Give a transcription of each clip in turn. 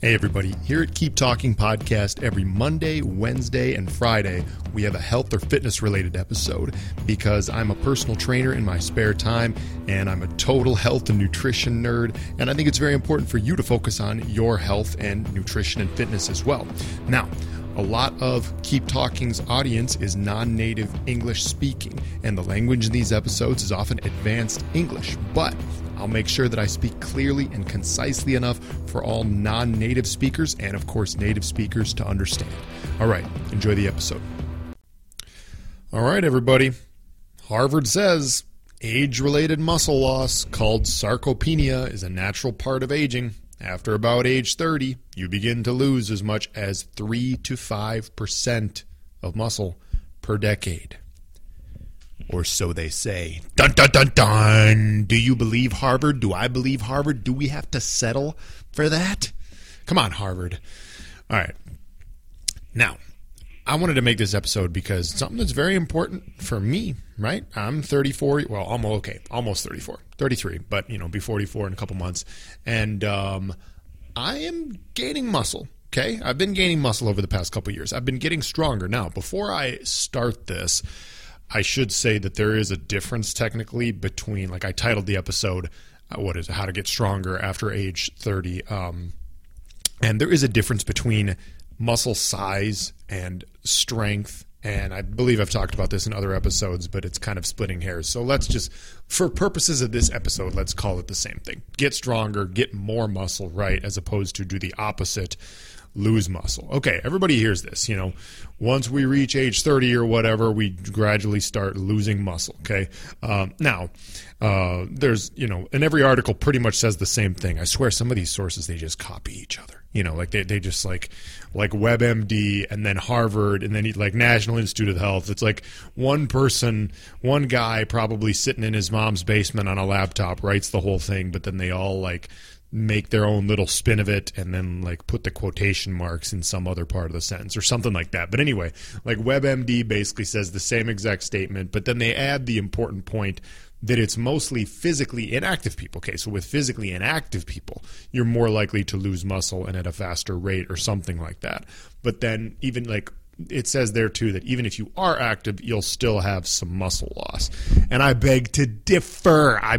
Hey, everybody. Here at Keep Talking Podcast, every Monday, Wednesday, and Friday, we have a health or fitness related episode because I'm a personal trainer in my spare time and I'm a total health and nutrition nerd. And I think it's very important for you to focus on your health and nutrition and fitness as well. Now, a lot of Keep Talking's audience is non native English speaking, and the language in these episodes is often advanced English. But I'll make sure that I speak clearly and concisely enough for all non native speakers and, of course, native speakers to understand. All right, enjoy the episode. All right, everybody. Harvard says age related muscle loss called sarcopenia is a natural part of aging. After about age 30, you begin to lose as much as 3 to 5% of muscle per decade or so they say. Dun dun dun dun. Do you believe Harvard? Do I believe Harvard? Do we have to settle for that? Come on, Harvard. All right. Now, I wanted to make this episode because something that's very important for me, right? I'm 34, well, almost okay, almost 34, 33, but you know, be 44 in a couple months, and um, I am gaining muscle. Okay, I've been gaining muscle over the past couple years. I've been getting stronger. Now, before I start this, I should say that there is a difference technically between, like I titled the episode, uh, what is it, How to Get Stronger After Age 30. Um, and there is a difference between muscle size and strength. And I believe I've talked about this in other episodes, but it's kind of splitting hairs. So let's just, for purposes of this episode, let's call it the same thing. Get stronger, get more muscle, right? As opposed to do the opposite lose muscle. Okay, everybody hears this. You know, once we reach age 30 or whatever, we gradually start losing muscle. Okay, um, now uh, there's you know, and every article pretty much says the same thing. I swear, some of these sources they just copy each other. You know, like they, they just like like WebMD and then Harvard and then like National Institute of Health. It's like one person, one guy probably sitting in his mom's basement on a laptop writes the whole thing, but then they all like make their own little spin of it and then like put the quotation marks in some other part of the sentence or something like that. But anyway, like WebMD basically says the same exact statement, but then they add the important point that it's mostly physically inactive people. Okay, so with physically inactive people, you're more likely to lose muscle and at a faster rate or something like that. But then even like it says there too that even if you are active, you'll still have some muscle loss. And I beg to differ. I,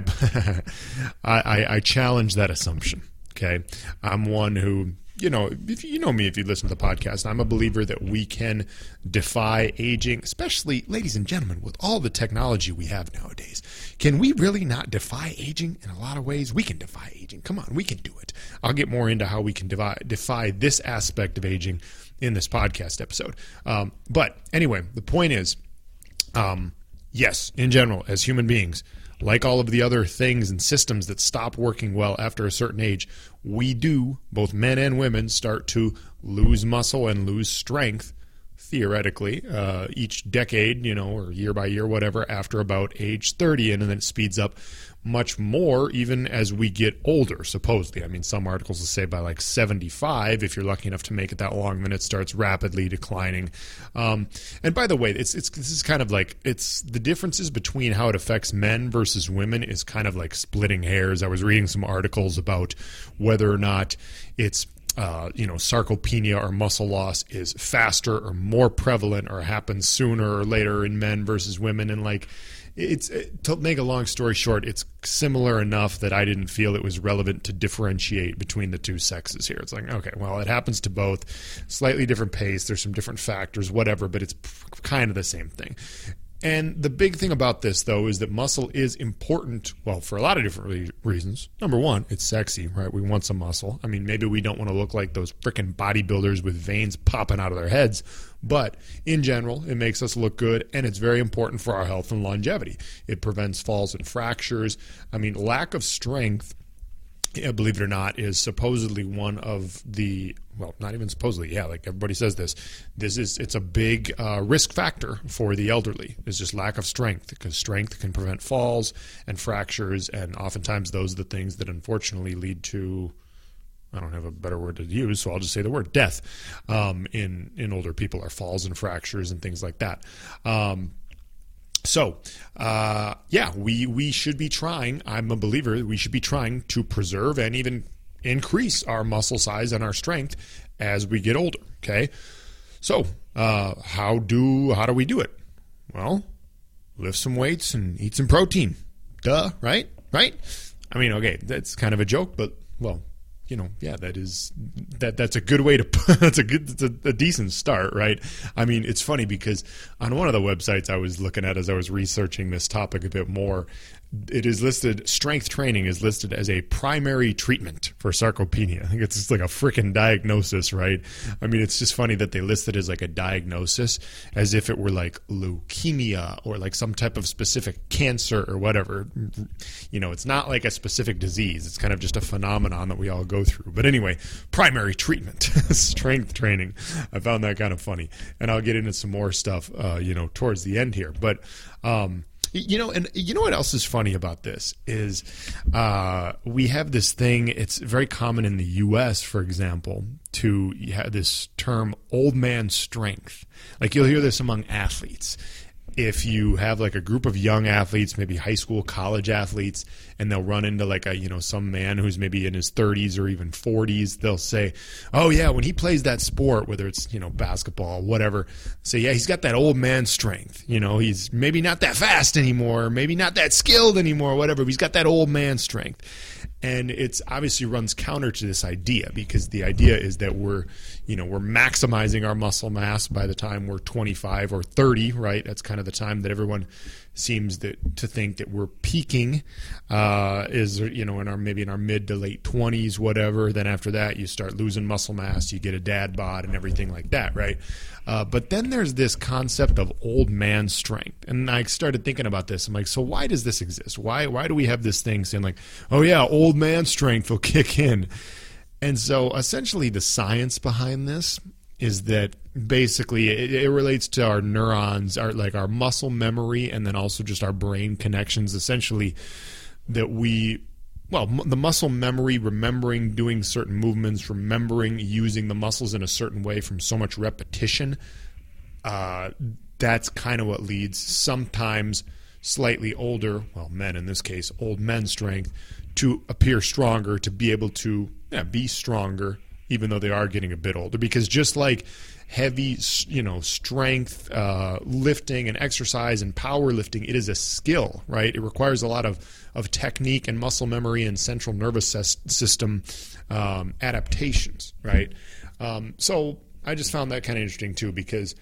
I, I challenge that assumption. Okay, I'm one who you know, if you know me, if you listen to the podcast, I'm a believer that we can defy aging, especially, ladies and gentlemen, with all the technology we have nowadays. Can we really not defy aging in a lot of ways? We can defy aging. Come on, we can do it. I'll get more into how we can defy, defy this aspect of aging in this podcast episode. Um, but anyway, the point is, um, yes, in general, as human beings, like all of the other things and systems that stop working well after a certain age, we do, both men and women, start to lose muscle and lose strength theoretically uh, each decade, you know, or year by year, whatever, after about age 30, and then it speeds up much more even as we get older, supposedly. I mean, some articles will say by like 75, if you're lucky enough to make it that long, then it starts rapidly declining. Um, and by the way, it's, it's this is kind of like it's the differences between how it affects men versus women is kind of like splitting hairs. I was reading some articles about whether or not it's uh, you know, sarcopenia or muscle loss is faster or more prevalent or happens sooner or later in men versus women. And like, it's to make a long story short, it's similar enough that I didn't feel it was relevant to differentiate between the two sexes here. It's like, okay, well, it happens to both, slightly different pace. There's some different factors, whatever, but it's kind of the same thing. And the big thing about this, though, is that muscle is important, well, for a lot of different re- reasons. Number one, it's sexy, right? We want some muscle. I mean, maybe we don't want to look like those freaking bodybuilders with veins popping out of their heads, but in general, it makes us look good, and it's very important for our health and longevity. It prevents falls and fractures. I mean, lack of strength believe it or not, is supposedly one of the well, not even supposedly, yeah, like everybody says this. This is it's a big uh, risk factor for the elderly. It's just lack of strength because strength can prevent falls and fractures, and oftentimes those are the things that unfortunately lead to. I don't have a better word to use, so I'll just say the word death. Um, in in older people are falls and fractures and things like that. Um, so, uh, yeah, we we should be trying. I'm a believer. We should be trying to preserve and even increase our muscle size and our strength as we get older. Okay, so uh, how do how do we do it? Well, lift some weights and eat some protein. Duh, right? Right? I mean, okay, that's kind of a joke, but well, you know, yeah, that is that that's a good way to that's a good that's a, a, decent start, right? I mean, it's funny because on one of the websites I was looking at as I was researching this topic a bit more, it is listed strength training is listed as a primary treatment for sarcopenia. I think it's just like a freaking diagnosis, right? I mean, it's just funny that they list it as like a diagnosis as if it were like leukemia or like some type of specific cancer or whatever. You know, it's not like a specific disease. It's kind of just a phenomenon that we all go through. But anyway, primary treatment, strength training. I found that kind of funny. And I'll get into some more stuff, uh, you know, towards the end here. But, um, you know, and you know what else is funny about this is uh, we have this thing. It's very common in the U.S., for example, to have this term "old man strength." Like you'll hear this among athletes, if you have like a group of young athletes, maybe high school, college athletes, and they'll run into like a, you know, some man who's maybe in his 30s or even 40s, they'll say, Oh, yeah, when he plays that sport, whether it's, you know, basketball, whatever, say, Yeah, he's got that old man strength. You know, he's maybe not that fast anymore, maybe not that skilled anymore, whatever, he's got that old man strength and it's obviously runs counter to this idea because the idea is that we're you know we're maximizing our muscle mass by the time we're 25 or 30 right? That's kind of the time that everyone seems that to think that we're peaking uh, is you know in our maybe in our mid to late 20s whatever then after that you start losing muscle mass you get a dad bod and everything like that right uh, but then there's this concept of old man strength, and I started thinking about this. I'm like, so why does this exist? Why why do we have this thing saying like, oh yeah, old man strength will kick in? And so essentially, the science behind this is that basically it, it, relates to our neurons, our like our muscle memory, and then also just our brain connections. Essentially, that we well, the muscle memory, remembering doing certain movements, remembering using the muscles in a certain way from so much repetition, uh, that's kind of what leads sometimes slightly older, well, men in this case, old men strength, to appear stronger, to be able to yeah, be stronger, even though they are getting a bit older. Because just like heavy, you know, strength uh, lifting and exercise and powerlifting, it is a skill, right? It requires a lot of of technique and muscle memory and central nervous system um, adaptations, right? Um, so I just found that kind of interesting too because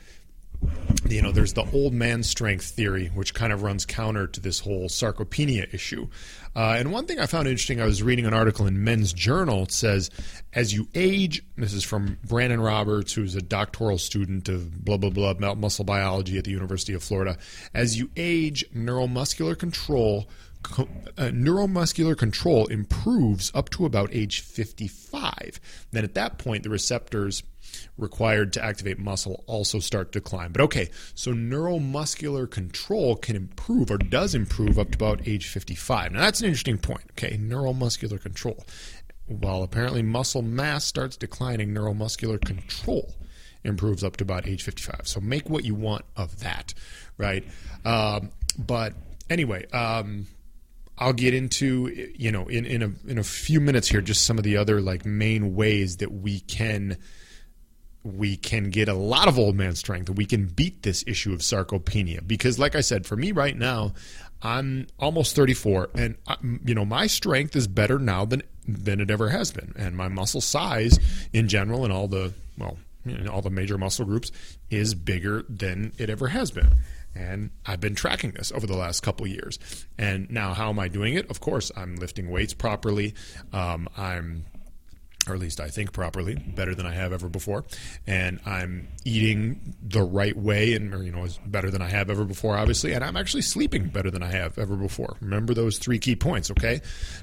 you know, there's the old man strength theory, which kind of runs counter to this whole sarcopenia issue. Uh, and one thing I found interesting, I was reading an article in Men's Journal. It says, as you age, this is from Brandon Roberts, who's a doctoral student of blah, blah, blah, muscle biology at the University of Florida. As you age, neuromuscular control uh, neuromuscular control improves up to about age 55. Then at that point, the receptors required to activate muscle also start to decline. But okay, so neuromuscular control can improve or does improve up to about age 55. Now that's an interesting point. Okay, neuromuscular control. While apparently muscle mass starts declining, neuromuscular control improves up to about age 55. So make what you want of that, right? Um, but anyway, um, I'll get into you know in in a in a few minutes here just some of the other like main ways that we can we can get a lot of old man strength. We can beat this issue of sarcopenia because, like I said, for me right now, I'm almost 34, and I, uh, you know my strength is better now than than it ever has been, and my muscle size in general and all the well, all the major muscle groups is bigger than it ever has been. And I've been tracking this over the last couple years. And now, how am I doing it? Of course, I'm lifting weights properly. Um, I'm or at least I think properly, better than I have ever before, and I'm eating the right way, and or, you know, better than I have ever before, obviously, and I'm actually sleeping better than I have ever before. Remember those three key points, okay?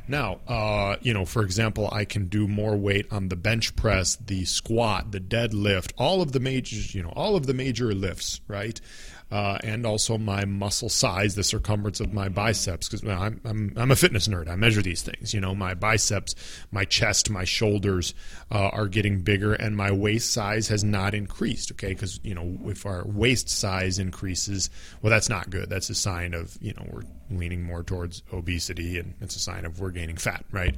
Now, uh, you know, for example, I can do more weight on the bench press, the squat, the deadlift, all of the major, you know, all of the major lifts, right? Uh, and also my muscle size, the circumference of my biceps, because well, I'm, I'm, I'm a fitness nerd. I measure these things. You know, my biceps, my chest, my shoulders uh, are getting bigger, and my waist size has not increased. Okay, because you know, if our waist size increases, well, that's not good. That's a sign of you know we're leaning more towards obesity, and it's a sign of we're gaining fat, right?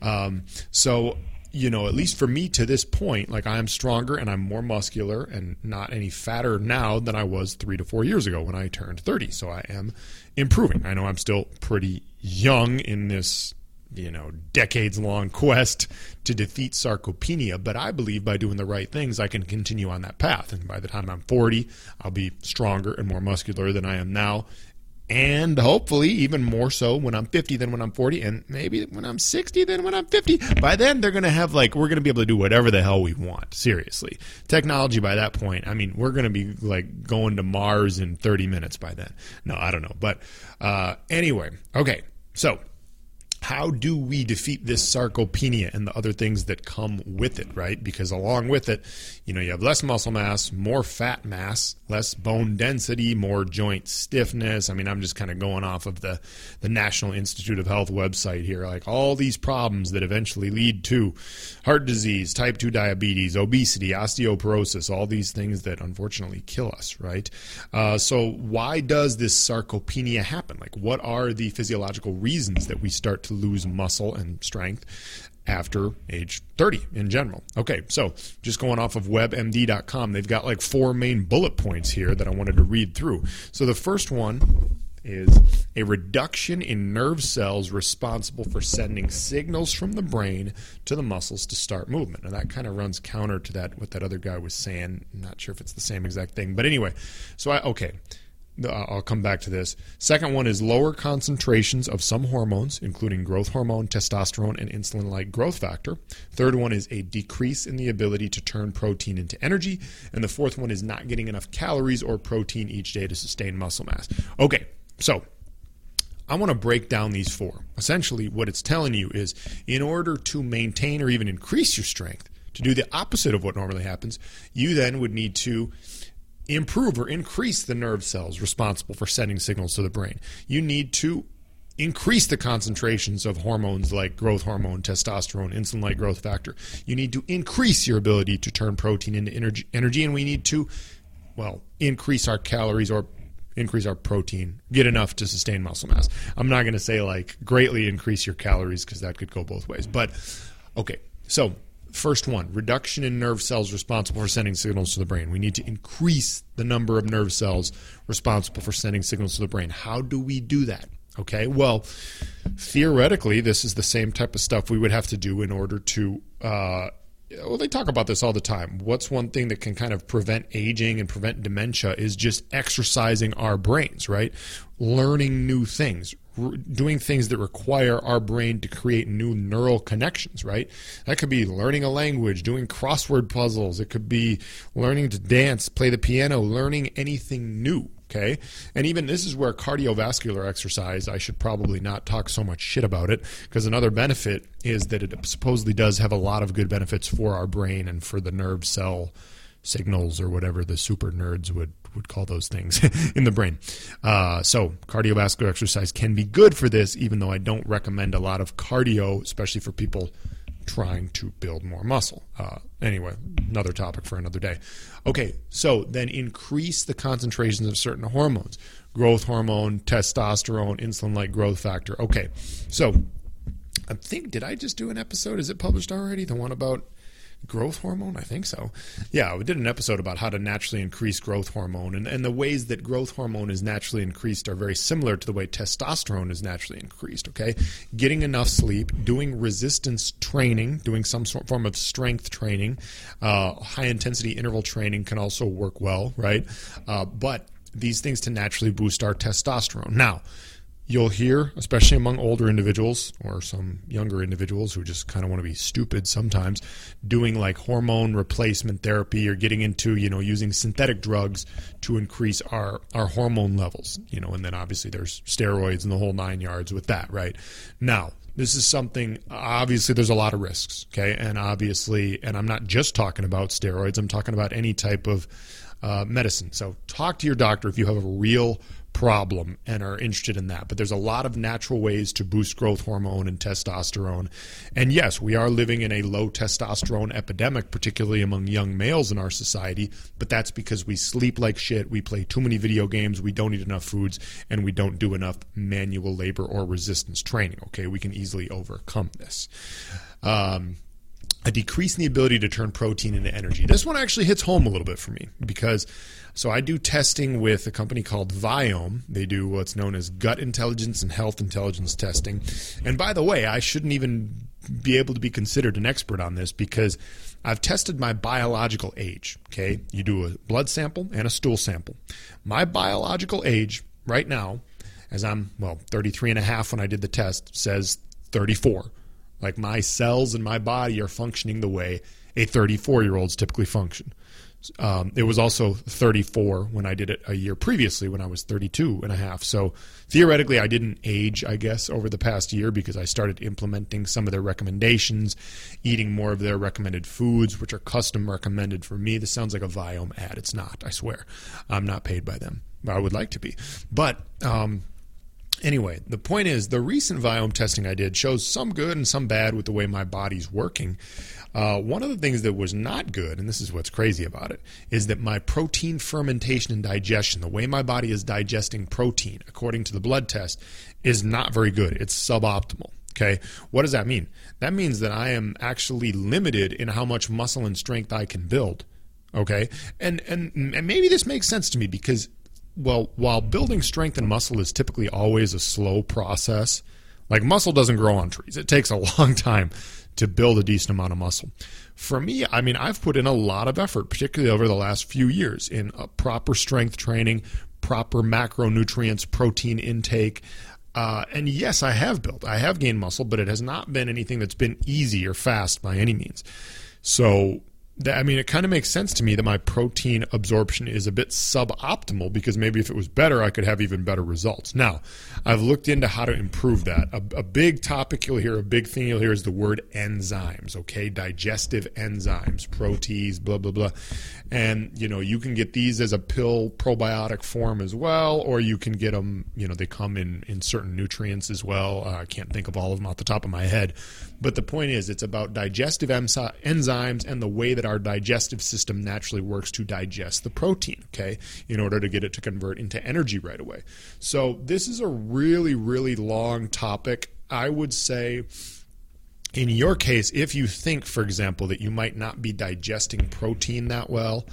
Um, so you know, at least for me to this point, like I am stronger and I'm more muscular and not any fatter now than I was three to four years ago when I turned 30. So I am improving. I know I'm still pretty young in this, you know, decades long quest to defeat sarcopenia, but I believe by doing the right things, I can continue on that path. And by the time I'm 40, I'll be stronger and more muscular than I am now and hopefully even more so when I'm 50 than when I'm 40, and maybe when I'm 60 than when I'm 50. By then, they're going to have like, we're going to be able to do whatever the hell we want. Seriously. Technology by that point, I mean, we're going to be like going to Mars in 30 minutes by then. No, I don't know. But uh, anyway, okay. So how do we defeat this sarcopenia and the other things that come with it, right? Because along with it, you know, you have less muscle mass, more fat mass, less bone density, more joint stiffness. I mean, I'm just kind of going off of the, the National Institute of Health website here, like all these problems that eventually lead to heart disease, type 2 diabetes, obesity, osteoporosis, all these things that unfortunately kill us, right? Uh, so, why does this sarcopenia happen? Like, what are the physiological reasons that we start to lose muscle and strength after age 30 in general. Okay, so just going off of webmd.com, they've got like four main bullet points here that I wanted to read through. So the first one is a reduction in nerve cells responsible for sending signals from the brain to the muscles to start movement. And that kind of runs counter to that what that other guy was saying. I'm not sure if it's the same exact thing, but anyway. So I okay. I'll come back to this. Second one is lower concentrations of some hormones, including growth hormone, testosterone, and insulin like growth factor. Third one is a decrease in the ability to turn protein into energy. And the fourth one is not getting enough calories or protein each day to sustain muscle mass. Okay, so I want to break down these four. Essentially, what it's telling you is in order to maintain or even increase your strength, to do the opposite of what normally happens, you then would need to improve or increase the nerve cells responsible for sending signals to the brain. You need to increase the concentrations of hormones like growth hormone, testosterone, insulin like growth factor. You need to increase your ability to turn protein into energy, energy and we need to, well, increase our calories or increase our protein, get enough to sustain muscle mass. I'm not going to say like greatly increase your calories because that could go both ways. But okay, so First one, reduction in nerve cells responsible for sending signals to the brain. We need to increase the number of nerve cells responsible for sending signals to the brain. How do we do that? Okay, well, theoretically, this is the same type of stuff we would have to do in order to. Uh, well, they talk about this all the time. What's one thing that can kind of prevent aging and prevent dementia is just exercising our brains, right? Learning new things, doing things that require our brain to create new neural connections, right? That could be learning a language, doing crossword puzzles. It could be learning to dance, play the piano, learning anything new. Okay. And even this is where cardiovascular exercise, I should probably not talk so much shit about it because another benefit is that it supposedly does have a lot of good benefits for our brain and for the nerve cell signals or whatever the super nerds would would call those things in the brain. Uh, so cardiovascular exercise can be good for this, even though I don't recommend a lot of cardio, especially for people trying to build more muscle. Uh, anyway, another topic for another day. Okay, so then increase the concentrations of certain hormones growth hormone, testosterone, insulin like growth factor. Okay, so I think, did I just do an episode? Is it published already? The one about growth hormone? I think so. Yeah, we did an episode about how to naturally increase growth hormone. And, and the ways that growth hormone is naturally increased are very similar to the way testosterone is naturally increased, okay? Getting enough sleep, doing resistance training, doing some sort, form of strength training, uh, high intensity interval training can also work well, right? Uh, but these things to naturally boost our testosterone. Now, you'll hear, especially among older individuals or some younger individuals who just kind of want to be stupid sometimes, doing like hormone replacement therapy or getting into, you know, using synthetic drugs to increase our, our hormone levels, you know, and then obviously there's steroids and the whole nine yards with that, right? Now, this is something obviously there's a lot of risks okay and obviously and i'm not just talking about steroids i'm talking about any type of uh, medicine. So talk to your doctor if you have a real problem and are interested in that. But there's a lot of natural ways to boost growth hormone and testosterone. And yes, we are living in a low testosterone epidemic, particularly among young males in our society. But that's because we sleep like shit, we play too many video games, we don't eat enough foods, and we don't do enough manual labor or resistance training. Okay, we can easily overcome this. Um, a decrease in the ability to turn protein into energy. This one actually hits home a little bit for me because so I do testing with a company called Viome. They do what's known as gut intelligence and health intelligence testing. And by the way, I shouldn't even be able to be considered an expert on this because I've tested my biological age. Okay, you do a blood sample and a stool sample. My biological age right now, as I'm well 33 and a half when I did the test, says 34. Like my cells in my body are functioning the way a 34 year olds typically function. Um, it was also 34 when I did it a year previously when I was 32 and a half. So theoretically, I didn't age, I guess, over the past year because I started implementing some of their recommendations, eating more of their recommended foods, which are custom recommended for me. This sounds like a Viome ad. It's not, I swear. I'm not paid by them. I would like to be. But, um, Anyway, the point is the recent Viome testing I did shows some good and some bad with the way my body's working. Uh, one of the things that was not good, and this is what's crazy about it, is that my protein fermentation and digestion, the way my body is digesting protein, according to the blood test, is not very good. It's suboptimal. Okay. What does that mean? That means that I am actually limited in how much muscle and strength I can build. Okay. And, and, and maybe this makes sense to me because well, while building strength and muscle is typically always a slow process, like muscle doesn't grow on trees. It takes a long time to build a decent amount of muscle. For me, I mean, I've put in a lot of effort, particularly over the last few years, in proper strength training, proper macronutrients, protein intake. Uh, and yes, I have built, I have gained muscle, but it has not been anything that's been easy or fast by any means. So that, I mean, it kind of makes sense to me that my protein absorption is a bit suboptimal because maybe if it was better, I could have even better results. Now, I've looked into how to improve that. A, a big topic you'll hear, a big thing you'll hear is the word enzymes, okay? Digestive enzymes, protease, blah, blah, blah. And, you know, you can get these as a pill probiotic form as well, or you can get them, you know, they come in, in certain nutrients as well. Uh, I can't think of all of them off the top of my head. But the point is, it's about digestive enzymes and the way that our digestive system naturally works to digest the protein, okay, in order to get it to convert into energy right away. So, this is a really, really long topic. I would say, in your case, if you think, for example, that you might not be digesting protein that well,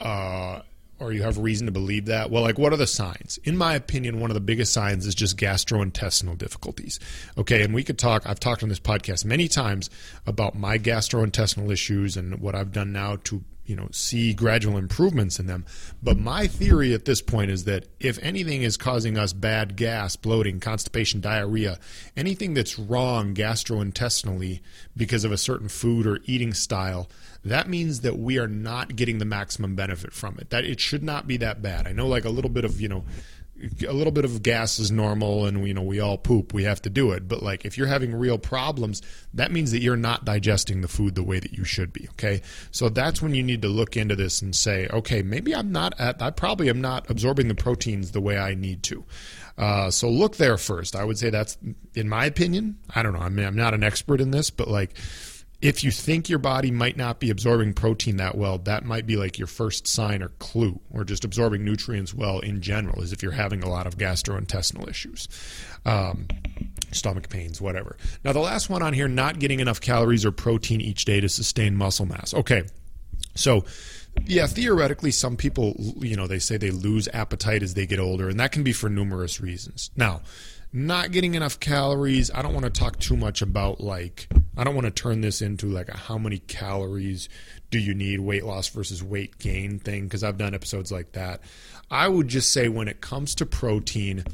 uh, or you have reason to believe that? Well, like, what are the signs? In my opinion, one of the biggest signs is just gastrointestinal difficulties. Okay, and we could talk, I've talked on this podcast many times about my gastrointestinal issues and what I've done now to you know see gradual improvements in them but my theory at this point is that if anything is causing us bad gas bloating constipation diarrhea anything that's wrong gastrointestinally because of a certain food or eating style that means that we are not getting the maximum benefit from it. That it should not be that bad. I know like a little bit of, you know, a little bit of gas is normal and you know we all poop we have to do it. But like if you're having real problems that means that you're not digesting the food the way that you should be okay? So that's when you need to look into this and say okay maybe i'm not at i probably am not absorbing the proteins the way i need to. Uh, so look there first. I would say that's in my opinion i don't know. I mean i'm not an expert in this but like if you think your body might not be absorbing protein that well, that might be like your first sign or clue, or just absorbing nutrients well in general, is if you're having a lot of gastrointestinal issues, um, stomach pains, whatever. Now, the last one on here not getting enough calories or protein each day to sustain muscle mass. Okay, so yeah, theoretically, some people, you know, they say they lose appetite as they get older, and that can be for numerous reasons. Now, not getting enough calories, I don't want to talk too much about like I don't want to turn this into like a how many calories do you need weight loss versus weight gain thing because I've done episodes like that. I would just say when it comes to protein,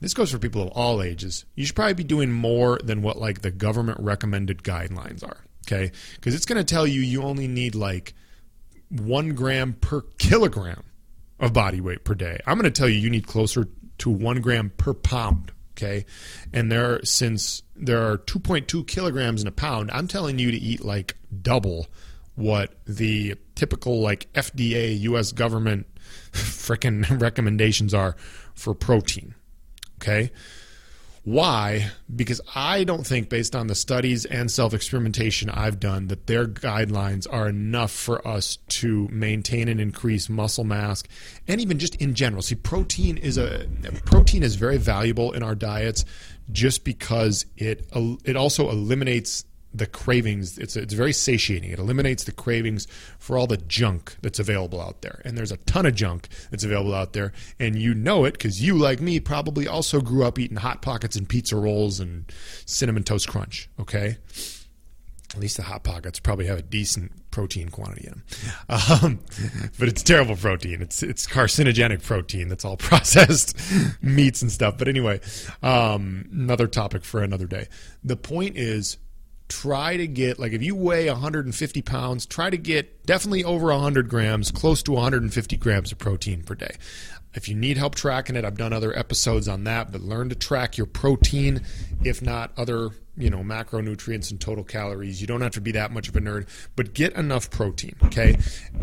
this goes for people of all ages. You should probably be doing more than what like the government recommended guidelines are. Okay, because it's going to tell you you only need like one gram per kilogram of body weight per day. I'm going to tell you you need closer to one gram per pound Okay. And there, since there are 2.2 kilograms in a pound, I'm telling you to eat like double what the typical like FDA, U.S. government frickin' recommendations are for protein. Okay. Why? Because I don't think, based on the studies and self experimentation I've done, that their guidelines are enough for us to maintain and increase muscle mass, and even just in general. See, protein is a protein is very valuable in our diets, just because it it also eliminates the cravings. It's it's very satiating. It eliminates the cravings for all the junk that's available out there. And there's a ton of junk that's available out there, and you know it because you, like me, probably also grew up eating hot pockets and pizza rolls and cinnamon toast crunch. Okay, at least the hot pockets probably have a decent protein quantity in them, um, but it's terrible protein. It's it's carcinogenic protein that's all processed meats and stuff. But anyway, um, another topic for another day. The point is try to get like if you weigh 150 pounds try to get definitely over 100 grams close to 150 grams of protein per day. If you need help tracking it i've done other episodes on that but learn to track your protein if not other you know macronutrients and total calories. You don't have to be that much of a nerd but get enough protein okay?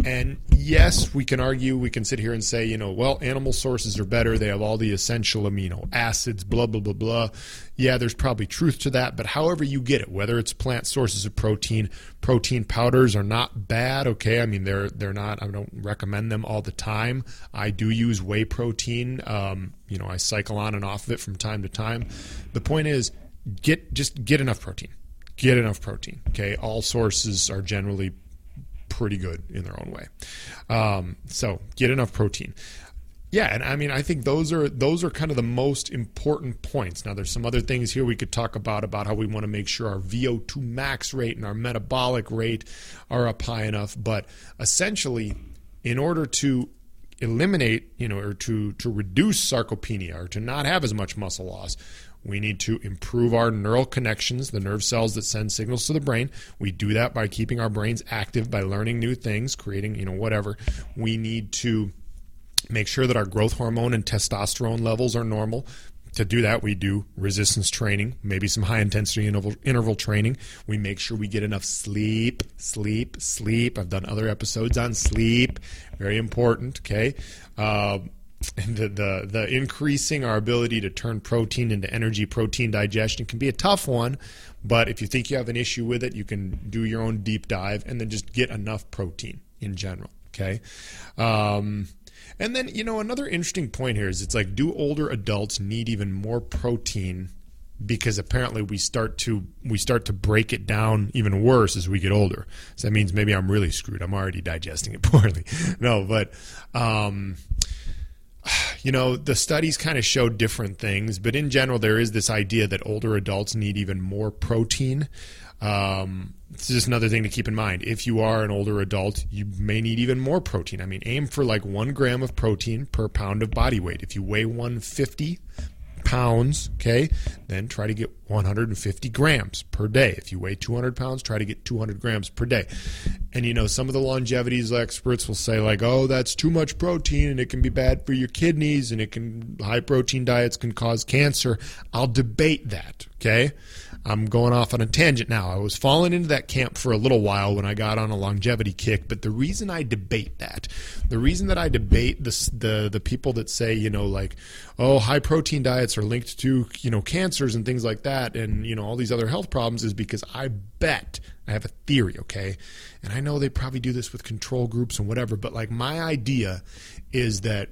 And yes we can argue we can sit here and say you know well animal sources are better. They have all the essential amino acids blah blah blah blah. Yeah there's probably truth to that but however you get it whether it's plant sources of protein protein powders are not bad okay? I mean they're they're not i don't recommend them all the time. I do use whey protein. Um, you know i cycle on and off of it from time to time. The point is get just get enough protein. Get enough protein. Okay, all sources are generally pretty good in their own way. Um, so get enough protein. Yeah, and I mean I think those are those are kind of the most important points. Now there's some other things here we could talk about about how we want to make sure our VO2 max rate and our metabolic rate are up high enough, but essentially in order to eliminate, you know, or to to reduce sarcopenia or to not have as much muscle loss, we need to improve our neural connections, the nerve cells that send signals to the brain. We do that by keeping our brains active, by learning new things, creating, you know, whatever. We need to make sure that our growth hormone and testosterone levels are normal. To do that, we do resistance training, maybe some high intensity interval, interval training. We make sure we get enough sleep, sleep, sleep. I've done other episodes on sleep, very important. Okay. Uh, the, the the increasing our ability to turn protein into energy protein digestion can be a tough one but if you think you have an issue with it you can do your own deep dive and then just get enough protein in general okay um, and then you know another interesting point here is it's like do older adults need even more protein because apparently we start to we start to break it down even worse as we get older. So that means maybe I'm really screwed. I'm already digesting it poorly. no, but um, you know, the studies kind of show different things, but in general, there is this idea that older adults need even more protein. Um, it's just another thing to keep in mind. If you are an older adult, you may need even more protein. I mean, aim for like one gram of protein per pound of body weight. If you weigh 150, pounds, okay, then try to get 150 grams per day. If you weigh 200 pounds, try to get 200 grams per day. And you know, some of the longevity experts will say, like, oh, that's too much protein and it can be bad for your kidneys and it can, high protein diets can cause cancer. I'll debate that, okay? I'm going off on a tangent now. I was falling into that camp for a little while when I got on a longevity kick, but the reason I debate that, the reason that I debate the the the people that say, you know, like, oh, high protein diets are linked to, you know, cancers and things like that and, you know, all these other health problems is because I bet I have a theory, okay? And I know they probably do this with control groups and whatever, but like my idea is that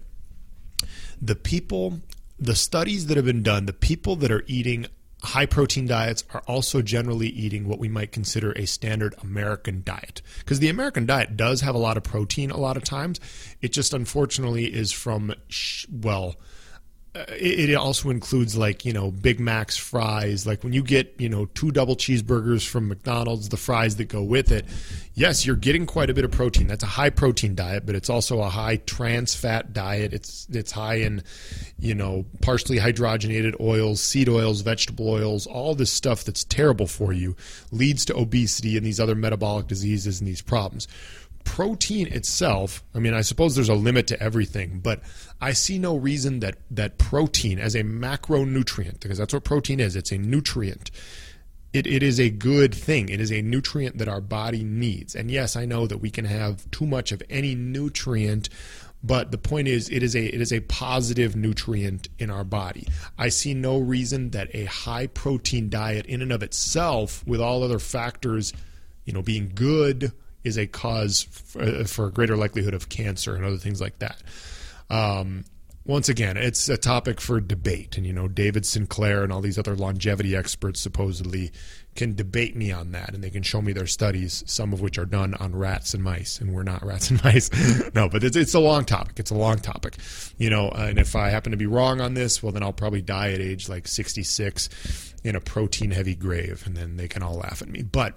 the people the studies that have been done, the people that are eating high protein diets are also generally eating what we might consider a standard American diet. Because the American diet does have a lot of protein a lot of times. It just unfortunately is from, well, it, also includes like you know Big Macs, fries. Like when you get you know two double cheeseburgers from McDonald's, the fries that go with it. Yes, you're getting quite a bit of protein. That's a high protein diet, but it's also a high trans fat diet. It's it's high in you know partially hydrogenated oils, seed oils, vegetable oils. All this stuff that's terrible for you leads to obesity and these other metabolic diseases and these problems protein itself, I mean, I suppose there's a limit to everything, but I see no reason that, that protein as a macronutrient, because that's what protein is, it's a nutrient, it, it is a good thing. It is a nutrient that our body needs. And yes, I know that we can have too much of any nutrient, but the point is it is a it is a positive nutrient in our body. I see no reason that a high protein diet in and of itself with all other factors, you know, being good is a cause for, for a greater likelihood of cancer and other things like that. Um, once again, it's a topic for debate. And, you know, David Sinclair and all these other longevity experts supposedly can debate me on that. And they can show me their studies, some of which are done on rats and mice. And we're not rats and mice. no, but it's, it's a long topic. It's a long topic. You know, and if I happen to be wrong on this, well, then I'll probably die at age like 66 in a protein heavy grave. And then they can all laugh at me. But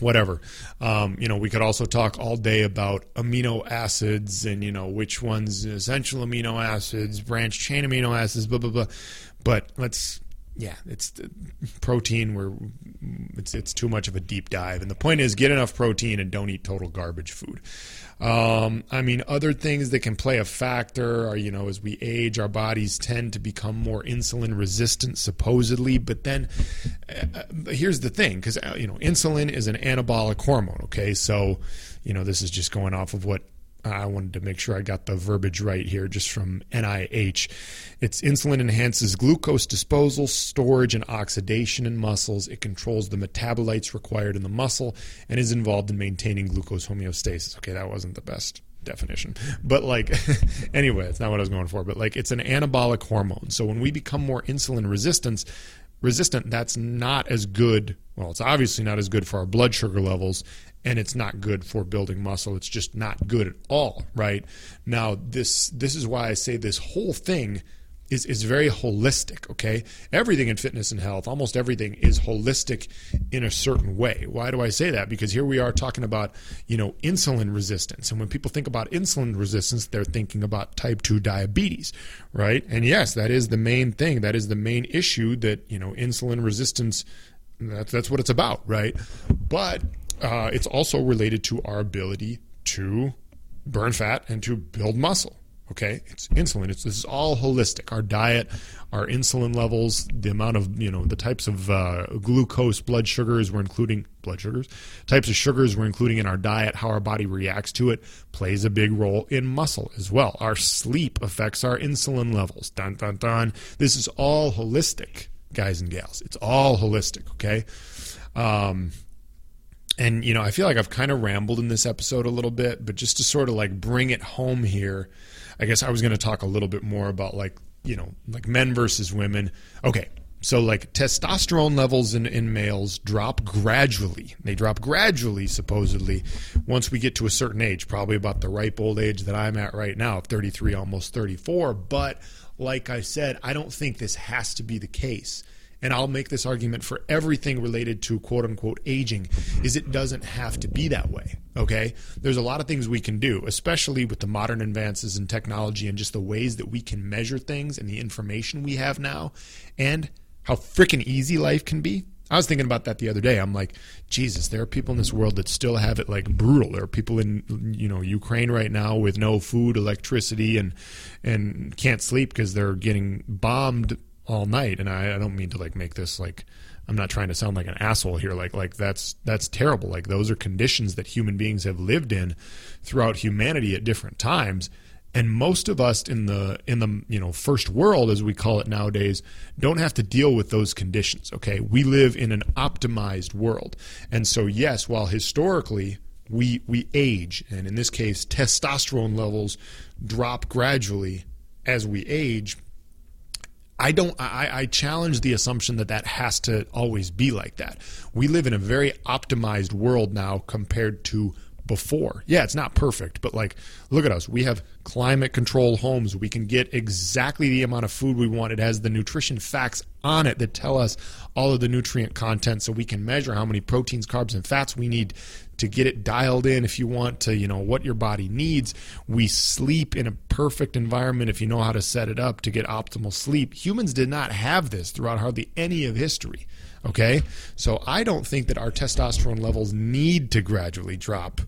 whatever. Um, you know, we could also talk all day about amino acids and you know which ones essential amino acids, branch chain amino acids, blah blah blah. But let's yeah, it's protein. Where it's it's too much of a deep dive. And the point is, get enough protein and don't eat total garbage food. Um, I mean, other things that can play a factor are, you know, as we age, our bodies tend to become more insulin resistant, supposedly. But then, uh, here's the thing, because uh, you know, insulin is an anabolic hormone. Okay, so you know, this is just going off of what I wanted to make sure I got the verbiage right here just from NIH. It's insulin enhances glucose disposal, storage, and oxidation in muscles. It controls the metabolites required in the muscle and is involved in maintaining glucose homeostasis. Okay, that wasn't the best definition. But like anyway, it's not what I was going for, but like it's an anabolic hormone. So when we become more insulin resistant, resistant, that's not as good. Well, it's obviously not as good for our blood sugar levels and it's not good for building muscle. It's just not good at all, right? Now, this this is why I say this whole thing is is very holistic, okay? Everything in fitness and health, almost everything is holistic in a certain way. Why do I say that? Because here we are talking about, you know, insulin resistance. And when people think about insulin resistance, they're thinking about type 2 diabetes, right? And yes, that is the main thing. That is the main issue that, you know, insulin resistance that's that's what it's about, right? But uh, it's also related to our ability to burn fat and to build muscle. Okay, it's insulin. It's this is all holistic. Our diet, our insulin levels, the amount of you know the types of uh, glucose, blood sugars we're including, blood sugars, types of sugars we're including in our diet, how our body reacts to it, plays a big role in muscle as well. Our sleep affects our insulin levels. Dun dun dun. This is all holistic, guys and gals. It's all holistic. Okay. Um, and you know, I feel like I've kind of rambled in this episode a little bit, but just to sort of like bring it home here, I guess I was going to talk a little bit more about like, you know, like men versus women. Okay. So like testosterone levels in, in males drop gradually. They drop gradually, supposedly, once we get to a certain age, probably about the ripe old age that I'm at right now, 33, almost 34. But like I said, I don't think this has to be the case and I'll make this argument for everything related to quote unquote aging, is it doesn't have to be that way. Okay? There's a lot of things we can do, especially with the modern advances in technology and just the ways that we can measure things and the information we have now, and how freaking easy life can be. I was thinking about that the other day. I'm like, Jesus, there are people in this world that still have it like brutal. There are people in you know Ukraine right now with no food, electricity, and and can't sleep because they're getting bombed all night and I, I don't mean to like make this like I'm not trying to sound like an asshole here like like that's that's terrible. Like those are conditions that human beings have lived in throughout humanity at different times and most of us in the in the you know first world as we call it nowadays don't have to deal with those conditions okay? We live in an optimized world. And so yes while historically we we age and in this case testosterone levels drop gradually as we age I don't. I, I, challenge the assumption that that has to always be like that. We live in a very optimized world now compared to before. Yeah, it's not perfect, but like, look at us. We have climate controlled homes. We can get exactly the amount of food we want. It has the nutrition facts on it that tell us all of the nutrient content so we can measure how many proteins, carbs, and fats we need to get it dialed in if you want to, you know, what your body needs. We sleep in a perfect environment if you know how to set it up to get optimal sleep. Humans did not have this throughout hardly any of history. Okay? So I don't think that our testosterone levels need to gradually drop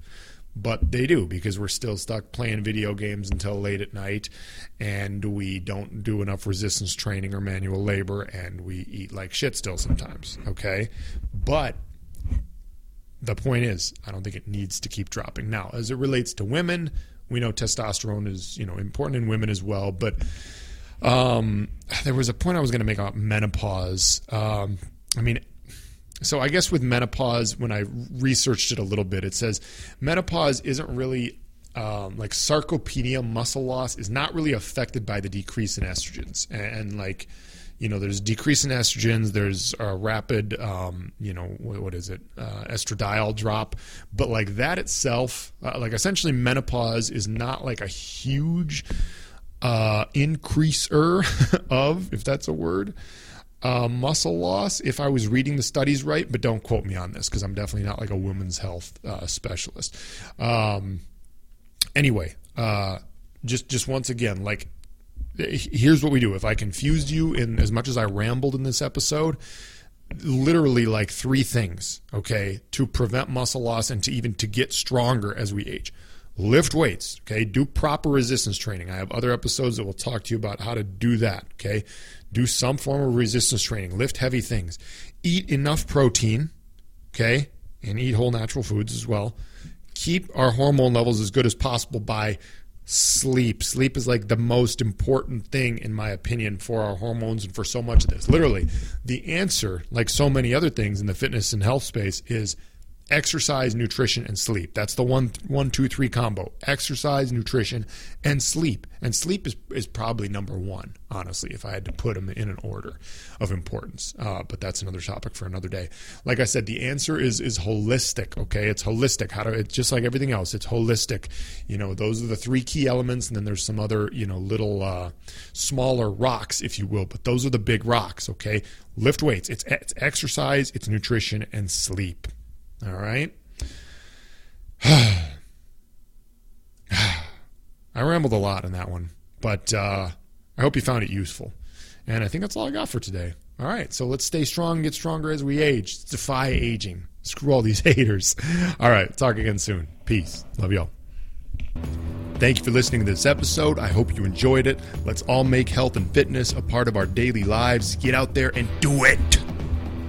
but they do because we're still stuck playing video games until late at night and we don't do enough resistance training or manual labor and we eat like shit still sometimes okay? But the point is i don't think it needs to keep dropping. Now as it relates to women we know testosterone is you know important in women as well but um, there was a point i was going to make about menopause. Um, i mean so I guess with menopause, when I researched it a little bit, it says menopause isn't really um, like sarcopenia, muscle loss, is not really affected by the decrease in estrogens. And, and like, you know, there's decrease in estrogens, there's a rapid, um, you know, what, what is it, uh, estradiol drop. But like that itself, uh, like essentially menopause is not like a huge uh, increaser of, if that's a word uh, muscle loss if I was reading the studies right, but don't quote me on this because I'm definitely not like a women's health uh, specialist. Um, anyway, uh, just just once again, like here's what we do. If I confused you in as much as I rambled in this episode, literally like three things, okay, to prevent muscle loss and to even to get stronger as we age. Lift weights, okay? Do proper resistance training. I have other episodes that will talk to you about how to do that, okay? Do some form of resistance training, lift heavy things, eat enough protein, okay, and eat whole natural foods as well. Keep our hormone levels as good as possible by sleep. Sleep is like the most important thing, in my opinion, for our hormones and for so much of this. Literally, the answer, like so many other things in the fitness and health space, is exercise, nutrition, and sleep. That's the one, one, two, three combo. Exercise, nutrition, and sleep. And sleep is, is probably number one, honestly, if I had to put them in an order of importance. Uh, but that's another topic for another day. Like I said, the answer is is holistic. Okay, it's holistic. How to? It's just like everything else. It's holistic. You know, those are the three key elements, and then there's some other, you know, little uh, smaller rocks, if you will. But those are the big rocks. Okay, lift weights. It's it's exercise. It's nutrition and sleep. All right. I rambled a lot in that one, but uh, I hope you found it useful. And I think that's all I got for today. All right, so let's stay strong, and get stronger as we age. Defy aging. Screw all these haters. All right, talk again soon. Peace. Love y'all. Thank you for listening to this episode. I hope you enjoyed it. Let's all make health and fitness a part of our daily lives. Get out there and do it.